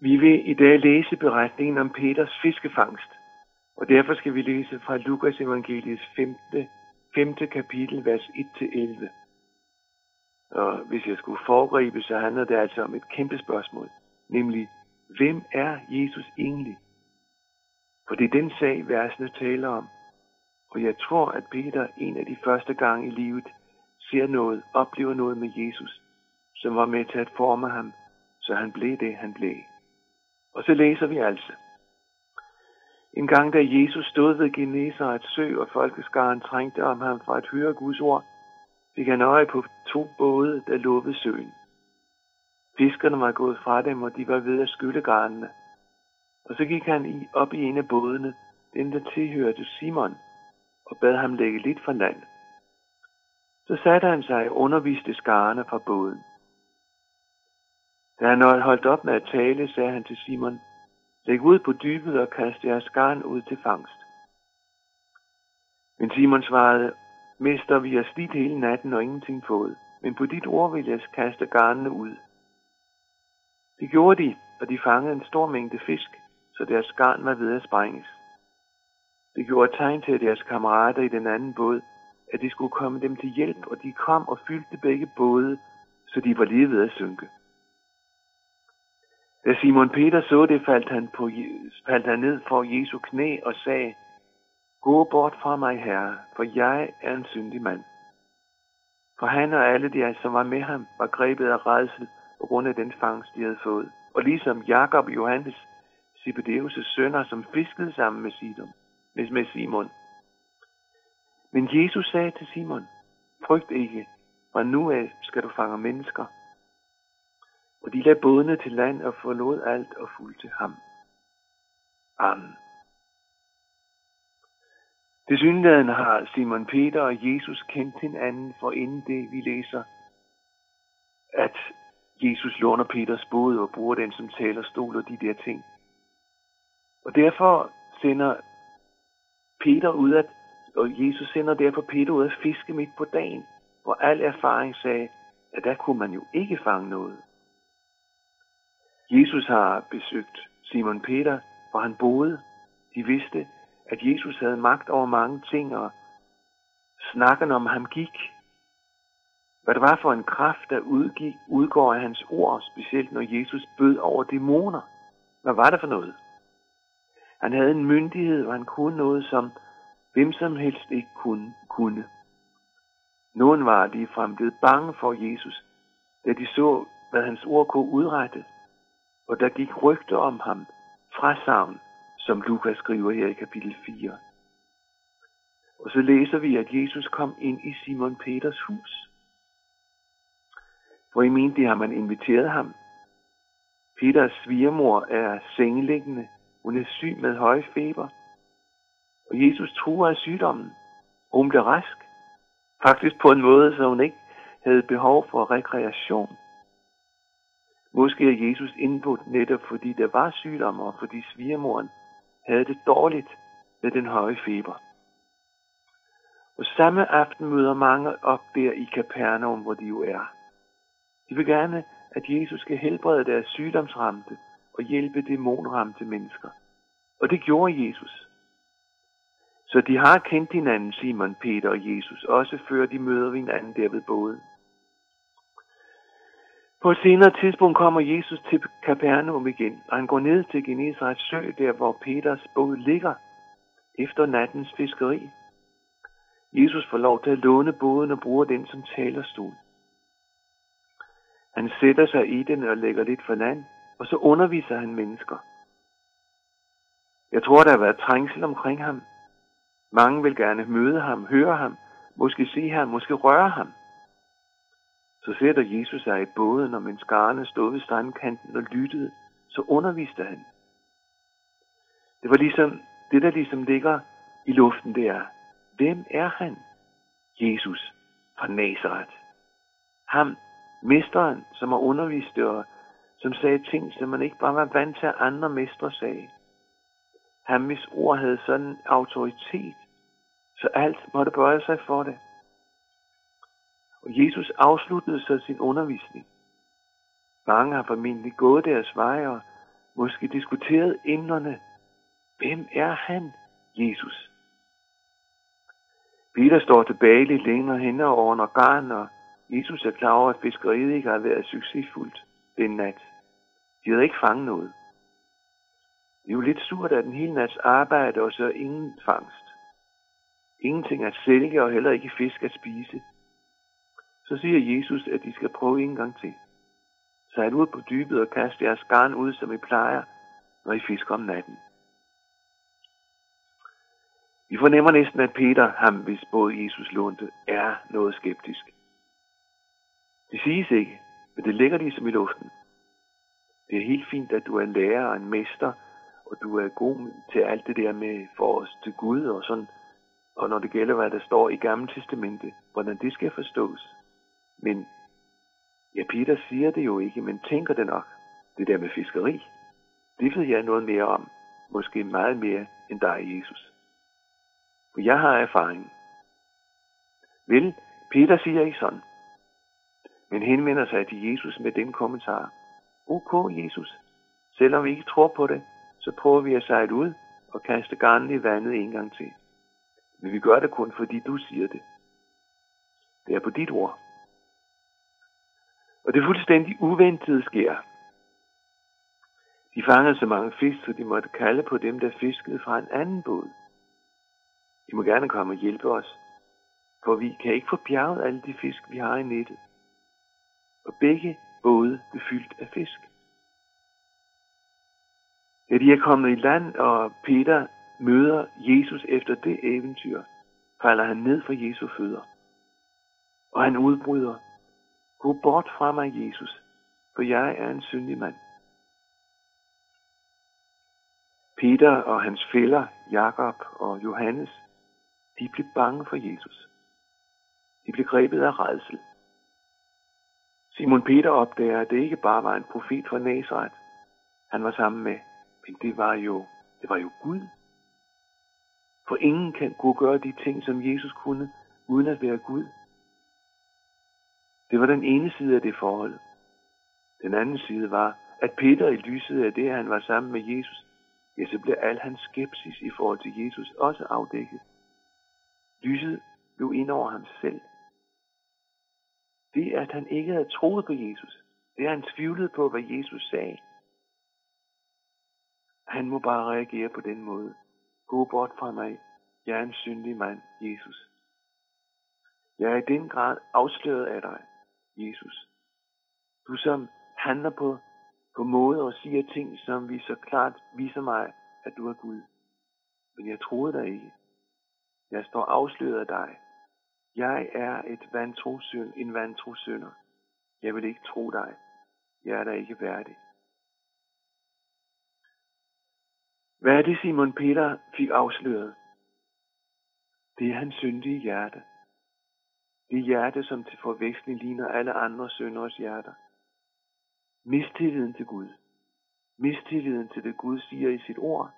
Vi vil i dag læse beretningen om Peters fiskefangst, og derfor skal vi læse fra Lukas evangeliets 5. 5. kapitel, vers 1-11. Og hvis jeg skulle foregribe, så handler det altså om et kæmpe spørgsmål, nemlig, hvem er Jesus egentlig? For det er den sag, versene taler om. Og jeg tror, at Peter en af de første gange i livet ser noget, oplever noget med Jesus, som var med til at forme ham, så han blev det, han blev. Og så læser vi altså. En gang da Jesus stod ved Genesarets sø, og folkeskaren trængte om ham for at høre Guds ord, fik han øje på to både, der lå ved søen. Fiskerne var gået fra dem, og de var ved at skylle garnene. Og så gik han i, op i en af bådene, den der tilhørte Simon, og bad ham lægge lidt fra land. Så satte han sig og underviste skarne fra båden. Da han holdt op med at tale, sagde han til Simon, Læg ud på dybet og kast jeres garn ud til fangst. Men Simon svarede, Mester, vi har slidt hele natten og ingenting fået, men på dit ord vil jeg kaste garnene ud. Det gjorde de, og de fangede en stor mængde fisk, så deres garn var ved at sprænges. Det gjorde tegn til deres kammerater i den anden båd, at de skulle komme dem til hjælp, og de kom og fyldte begge både, så de var lige ved at synke. Da Simon Peter så det, faldt han, på, faldt han ned for Jesu knæ og sagde, Gå bort fra mig, Herre, for jeg er en syndig mand. For han og alle de, som var med ham, var grebet af redsel på grund af den fangst, de havde fået. Og ligesom Jakob og Johannes, Zebedeus' sønner, som fiskede sammen med Sidon, med Simon. Men Jesus sagde til Simon, frygt ikke, for nu af skal du fange mennesker. Og de lagde bådene til land og forlod alt og fulgte ham. Amen. Det synligheden har Simon Peter og Jesus kendt hinanden, for inden det vi læser, at Jesus låner Peters båd og bruger den som talerstol og de der ting. Og derfor sender Peter ud at, og Jesus sender derfor Peter ud at fiske midt på dagen, hvor al erfaring sagde, at der kunne man jo ikke fange noget. Jesus har besøgt Simon Peter, hvor han boede. De vidste, at Jesus havde magt over mange ting, og snakken om ham gik. Hvad det var for en kraft, der udgik, udgår af hans ord, specielt når Jesus bød over dæmoner. Hvad var det for noget? Han havde en myndighed, og han kunne noget, som hvem som helst ikke kunne. kunne. Nogen var ligefrem blevet bange for Jesus, da de så, hvad hans ord kunne udrette og der gik rygter om ham fra savn, som Lukas skriver her i kapitel 4. Og så læser vi, at Jesus kom ind i Simon Peters hus. Hvor i mente, har man inviteret ham. Peters svigermor er sengeliggende. Hun er syg med høj feber. Og Jesus truer af sygdommen. Og hun blev rask. Faktisk på en måde, så hun ikke havde behov for rekreation. Måske er Jesus indbudt netop fordi der var sygdom, og fordi svigermoren havde det dårligt med den høje feber. Og samme aften møder mange op der i Kapernaum, hvor de jo er. De vil gerne, at Jesus skal helbrede deres sygdomsramte og hjælpe dæmonramte mennesker. Og det gjorde Jesus. Så de har kendt hinanden, Simon, Peter og Jesus, også før de møder hinanden der ved båden. På et senere tidspunkt kommer Jesus til Kapernaum igen, og han går ned til Genesarets sø, der hvor Peters båd ligger, efter nattens fiskeri. Jesus får lov til at låne båden og bruger den som talerstol. Han sætter sig i den og lægger lidt for land, og så underviser han mennesker. Jeg tror, der har været trængsel omkring ham. Mange vil gerne møde ham, høre ham, måske se ham, måske røre ham. Så sætter Jesus sig i båden, og mens skarne stod ved strandkanten og lyttede, så underviste han. Det var ligesom, det der ligesom ligger i luften, det er, hvem er han? Jesus fra Nazareth. Ham, mesteren, som har undervist og som sagde ting, som man ikke bare var vant til, at andre mestre sagde. Ham, hvis ord havde sådan autoritet, så alt måtte bøje sig for det. Og Jesus afsluttede så sin undervisning. Mange har formentlig gået deres veje, og måske diskuteret emnerne. Hvem er han, Jesus? Peter står tilbage lidt længere hen over under garn, og Jesus er klar over, at fiskeriet ikke har været succesfuldt den nat. De havde ikke fanget noget. Det er jo lidt surt, at den hele nats arbejde, og så ingen fangst. Ingenting at sælge, og heller ikke fisk at spise. Så siger Jesus, at de skal prøve en gang til. Sejl ud på dybet og kast jeres garn ud, som I plejer, når I fisker om natten. Vi fornemmer næsten, at Peter, ham hvis både Jesus lånte, er noget skeptisk. Det siges ikke, men det ligger ligesom i luften. Det er helt fint, at du er en lærer og en mester, og du er god til alt det der med for os til Gud og sådan. Og når det gælder, hvad der står i Gamle Testamente, hvordan det skal forstås. Men, ja, Peter siger det jo ikke, men tænker det nok. Det der med fiskeri, det ved jeg noget mere om. Måske meget mere end dig, Jesus. For jeg har erfaring. Vel, Peter siger ikke sådan, men henvender sig til Jesus med den kommentar. Ok, Jesus, selvom vi ikke tror på det, så prøver vi at sejle ud og kaste garnet i vandet en gang til. Men vi gør det kun, fordi du siger det. Det er på dit ord. Og det fuldstændig uventede sker. De fangede så mange fisk, så de måtte kalde på dem, der fiskede fra en anden båd. De må gerne komme og hjælpe os, for vi kan ikke få bjerget alle de fisk, vi har i nettet. Og begge både blev fyldt af fisk. Da de er kommet i land, og Peter møder Jesus efter det eventyr, falder han ned for Jesu fødder. Og han udbryder, Gå bort fra mig, Jesus, for jeg er en syndig mand. Peter og hans fæller, Jakob og Johannes, de blev bange for Jesus. De blev grebet af redsel. Simon Peter opdager, at det ikke bare var en profet fra Nazareth, han var sammen med, men det var jo, det var jo Gud. For ingen kan kunne gøre de ting, som Jesus kunne, uden at være Gud. Det var den ene side af det forhold. Den anden side var, at Peter i lyset af det, at han var sammen med Jesus, ja, så blev al hans skepsis i forhold til Jesus også afdækket. Lyset blev ind over ham selv. Det, at han ikke havde troet på Jesus, det er han tvivlede på, hvad Jesus sagde. Han må bare reagere på den måde. Gå bort fra mig. Jeg er en syndig mand, Jesus. Jeg er i den grad afsløret af dig, Jesus. Du som handler på, på måde og siger ting, som vi så klart viser mig, at du er Gud. Men jeg troede dig ikke. Jeg står afsløret af dig. Jeg er et vantro synd, en vantro synder. Jeg vil ikke tro dig. Jeg er da ikke værdig. Hvad er det, Simon Peter fik afsløret? Det er hans syndige hjerte. Det hjerte, som til forveksling ligner alle andre sønders hjerter. Mistilliden til Gud. Mistilliden til det Gud siger i sit ord.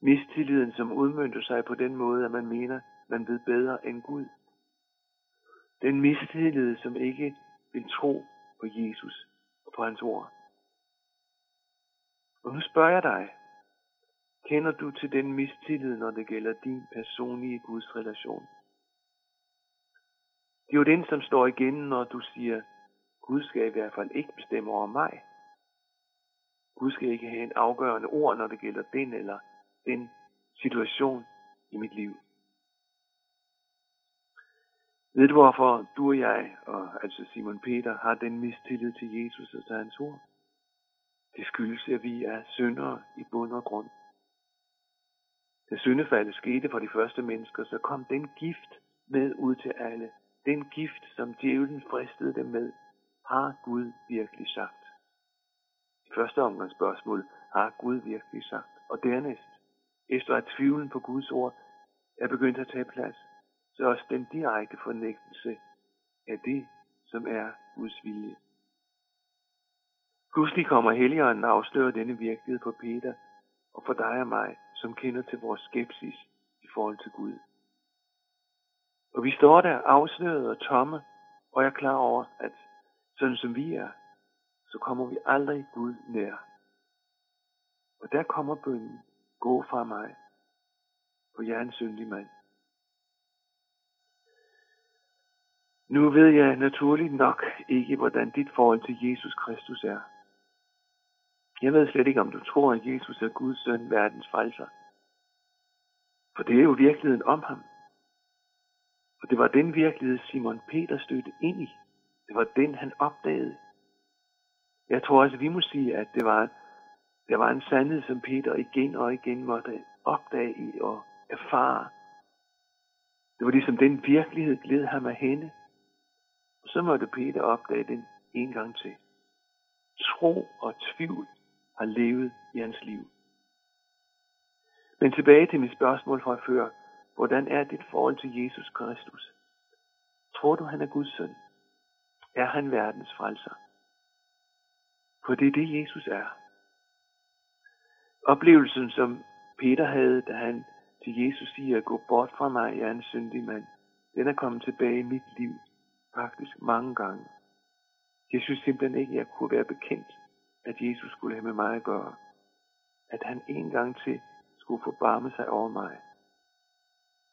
Mistilliden, som udmyndter sig på den måde, at man mener, man ved bedre end Gud. Den mistillid, som ikke vil tro på Jesus og på hans ord. Og nu spørger jeg dig, kender du til den mistillid, når det gælder din personlige Guds relation? Det er jo den, som står igen, når du siger, Gud skal i hvert fald ikke bestemme over mig. Gud skal ikke have en afgørende ord, når det gælder den eller den situation i mit liv. Ved du, hvorfor du og jeg, og altså Simon Peter, har den mistillid til Jesus og til hans ord? Det skyldes, at vi er syndere i bund og grund. Da syndefaldet skete for de første mennesker, så kom den gift med ud til alle. Den gift, som djævlen fristede dem med, har Gud virkelig sagt. I første omgang spørgsmål, har Gud virkelig sagt? Og dernæst, efter at tvivlen på Guds ord er begyndt at tage plads, så også den direkte fornægtelse af det, som er Guds vilje. Pludselig kommer Helligånden og afslører denne virkelighed for Peter og for dig og mig, som kender til vores skepsis i forhold til Gud. Og vi står der afsløret og tomme, og jeg er klar over, at sådan som vi er, så kommer vi aldrig Gud nær. Og der kommer bønnen, gå fra mig, for jeg er en syndig mand. Nu ved jeg naturligt nok ikke, hvordan dit forhold til Jesus Kristus er. Jeg ved slet ikke, om du tror, at Jesus er Guds søn, verdens frelser. For det er jo virkeligheden om ham. Og det var den virkelighed, Simon Peter stødte ind i. Det var den, han opdagede. Jeg tror også, vi må sige, at det var, det var en sandhed, som Peter igen og igen måtte opdage i og erfare. Det var ligesom den virkelighed gled ham af hende. Og så måtte Peter opdage den en gang til. Tro og tvivl har levet i hans liv. Men tilbage til mit spørgsmål fra før. Hvordan er dit forhold til Jesus Kristus? Tror du, han er Guds søn? Er han verdens frelser? For det er det, Jesus er. Oplevelsen, som Peter havde, da han til Jesus siger, gå bort fra mig, jeg er en syndig mand, den er kommet tilbage i mit liv, faktisk mange gange. Jeg synes simpelthen ikke, jeg kunne være bekendt, at Jesus skulle have med mig at gøre. At han en gang til skulle forbarme sig over mig.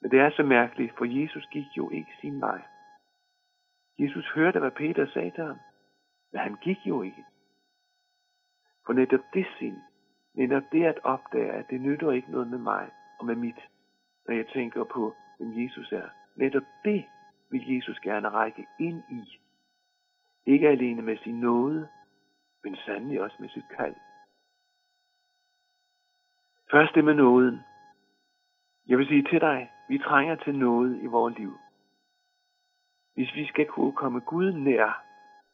Men det er så mærkeligt, for Jesus gik jo ikke sin vej. Jesus hørte, hvad Peter sagde til ham, men han gik jo ikke. For netop det sind, netop det at opdage, at det nytter ikke noget med mig og med mit, når jeg tænker på, hvem Jesus er. Netop det vil Jesus gerne række ind i. Ikke alene med sin nåde, men sandelig også med sit kald. Først det med nåden. Jeg vil sige til dig, vi trænger til noget i vores liv. Hvis vi skal kunne komme Gud nær,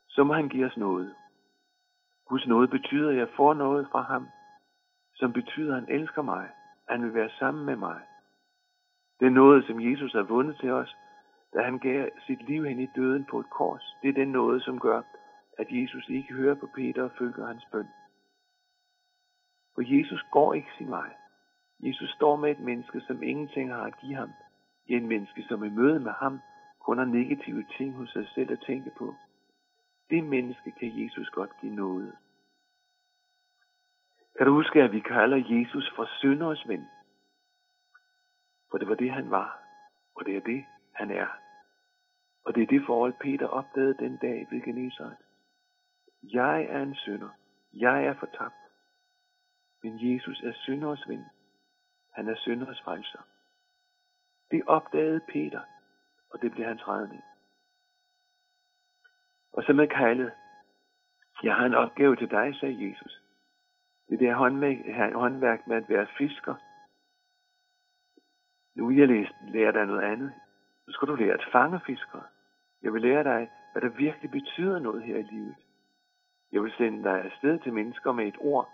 så må han give os noget. Guds nåde betyder, at jeg får noget fra ham, som betyder, at han elsker mig. Han vil være sammen med mig. Det er noget, som Jesus har vundet til os, da han gav sit liv hen i døden på et kors. Det er den noget, som gør, at Jesus ikke hører på Peter og følger hans bøn. For Jesus går ikke sin vej. Jesus står med et menneske, som ingenting har at give ham. En menneske, som i møde med ham kun har negative ting hos sig selv at tænke på. Det menneske kan Jesus godt give noget. Kan du huske, at vi kalder Jesus for synderes ven? For det var det, han var, og det er det, han er. Og det er det forhold, Peter opdagede den dag ved Genesaret. Jeg er en synder. Jeg er fortabt. Men Jesus er synderes ven. Han er synderes frelser. Det opdagede Peter, og det blev hans redning. Og så med kaldet. Jeg har en opgave til dig, sagde Jesus. Det der håndværk med at være fisker. Nu vil jeg lære dig noget andet. Nu skal du lære at fange fiskere. Jeg vil lære dig, hvad der virkelig betyder noget her i livet. Jeg vil sende dig afsted til mennesker med et ord.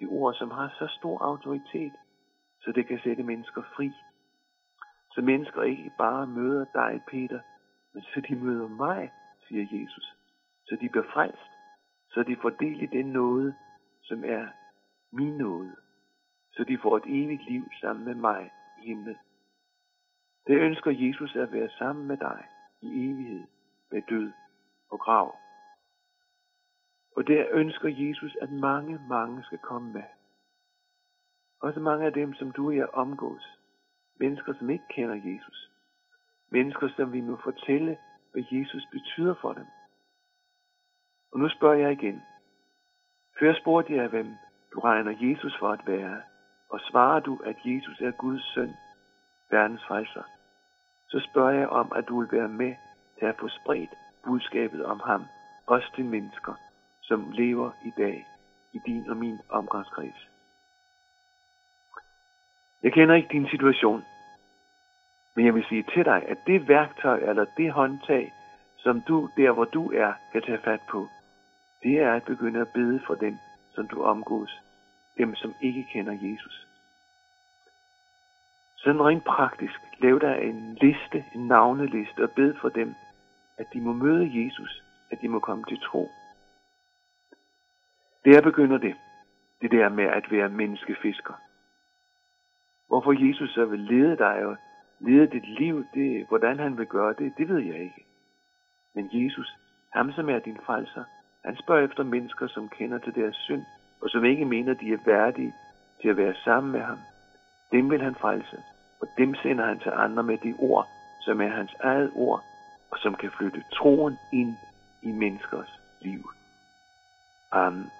De ord, som har så stor autoritet, så det kan sætte mennesker fri. Så mennesker ikke bare møder dig, Peter, men så de møder mig, siger Jesus. Så de bliver frelst. Så de får del i den nåde, som er min nåde. Så de får et evigt liv sammen med mig i himlen. Det ønsker Jesus at være sammen med dig i evighed med død og grav. Og der ønsker Jesus, at mange, mange skal komme med. Også mange af dem, som du og jeg omgås. Mennesker, som ikke kender Jesus. Mennesker, som vi må fortælle, hvad Jesus betyder for dem. Og nu spørger jeg igen. Før spurgte jeg, hvem du regner Jesus for at være, og svarer du, at Jesus er Guds søn, verdens frelser, så spørger jeg om, at du vil være med til at få spredt budskabet om ham, også til mennesker, som lever i dag i din og min omgangskreds. Jeg kender ikke din situation, men jeg vil sige til dig, at det værktøj eller det håndtag, som du der hvor du er, kan tage fat på, det er at begynde at bede for dem, som du omgås, dem som ikke kender Jesus. Sådan rent praktisk, lav dig en liste, en navneliste og bed for dem, at de må møde Jesus, at de må komme til tro. Der begynder det, det der med at være menneskefisker. Hvorfor Jesus så vil lede dig og lede dit liv, det, hvordan han vil gøre det, det ved jeg ikke. Men Jesus, ham som er din frelser, han spørger efter mennesker, som kender til deres synd, og som ikke mener, de er værdige til at være sammen med ham. Dem vil han frelse, og dem sender han til andre med de ord, som er hans eget ord, og som kan flytte troen ind i menneskers liv. Amen.